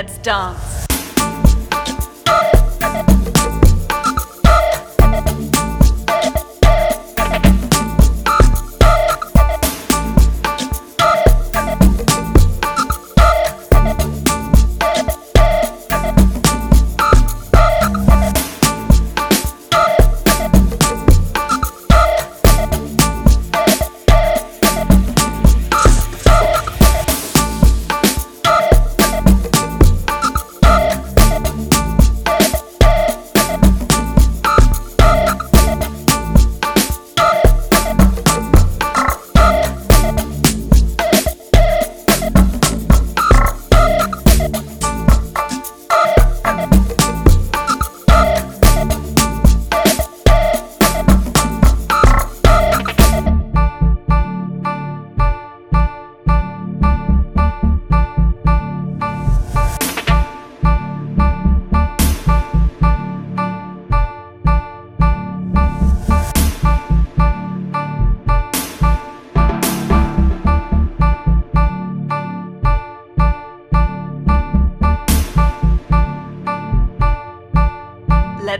Let's dance.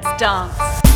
Let's dance.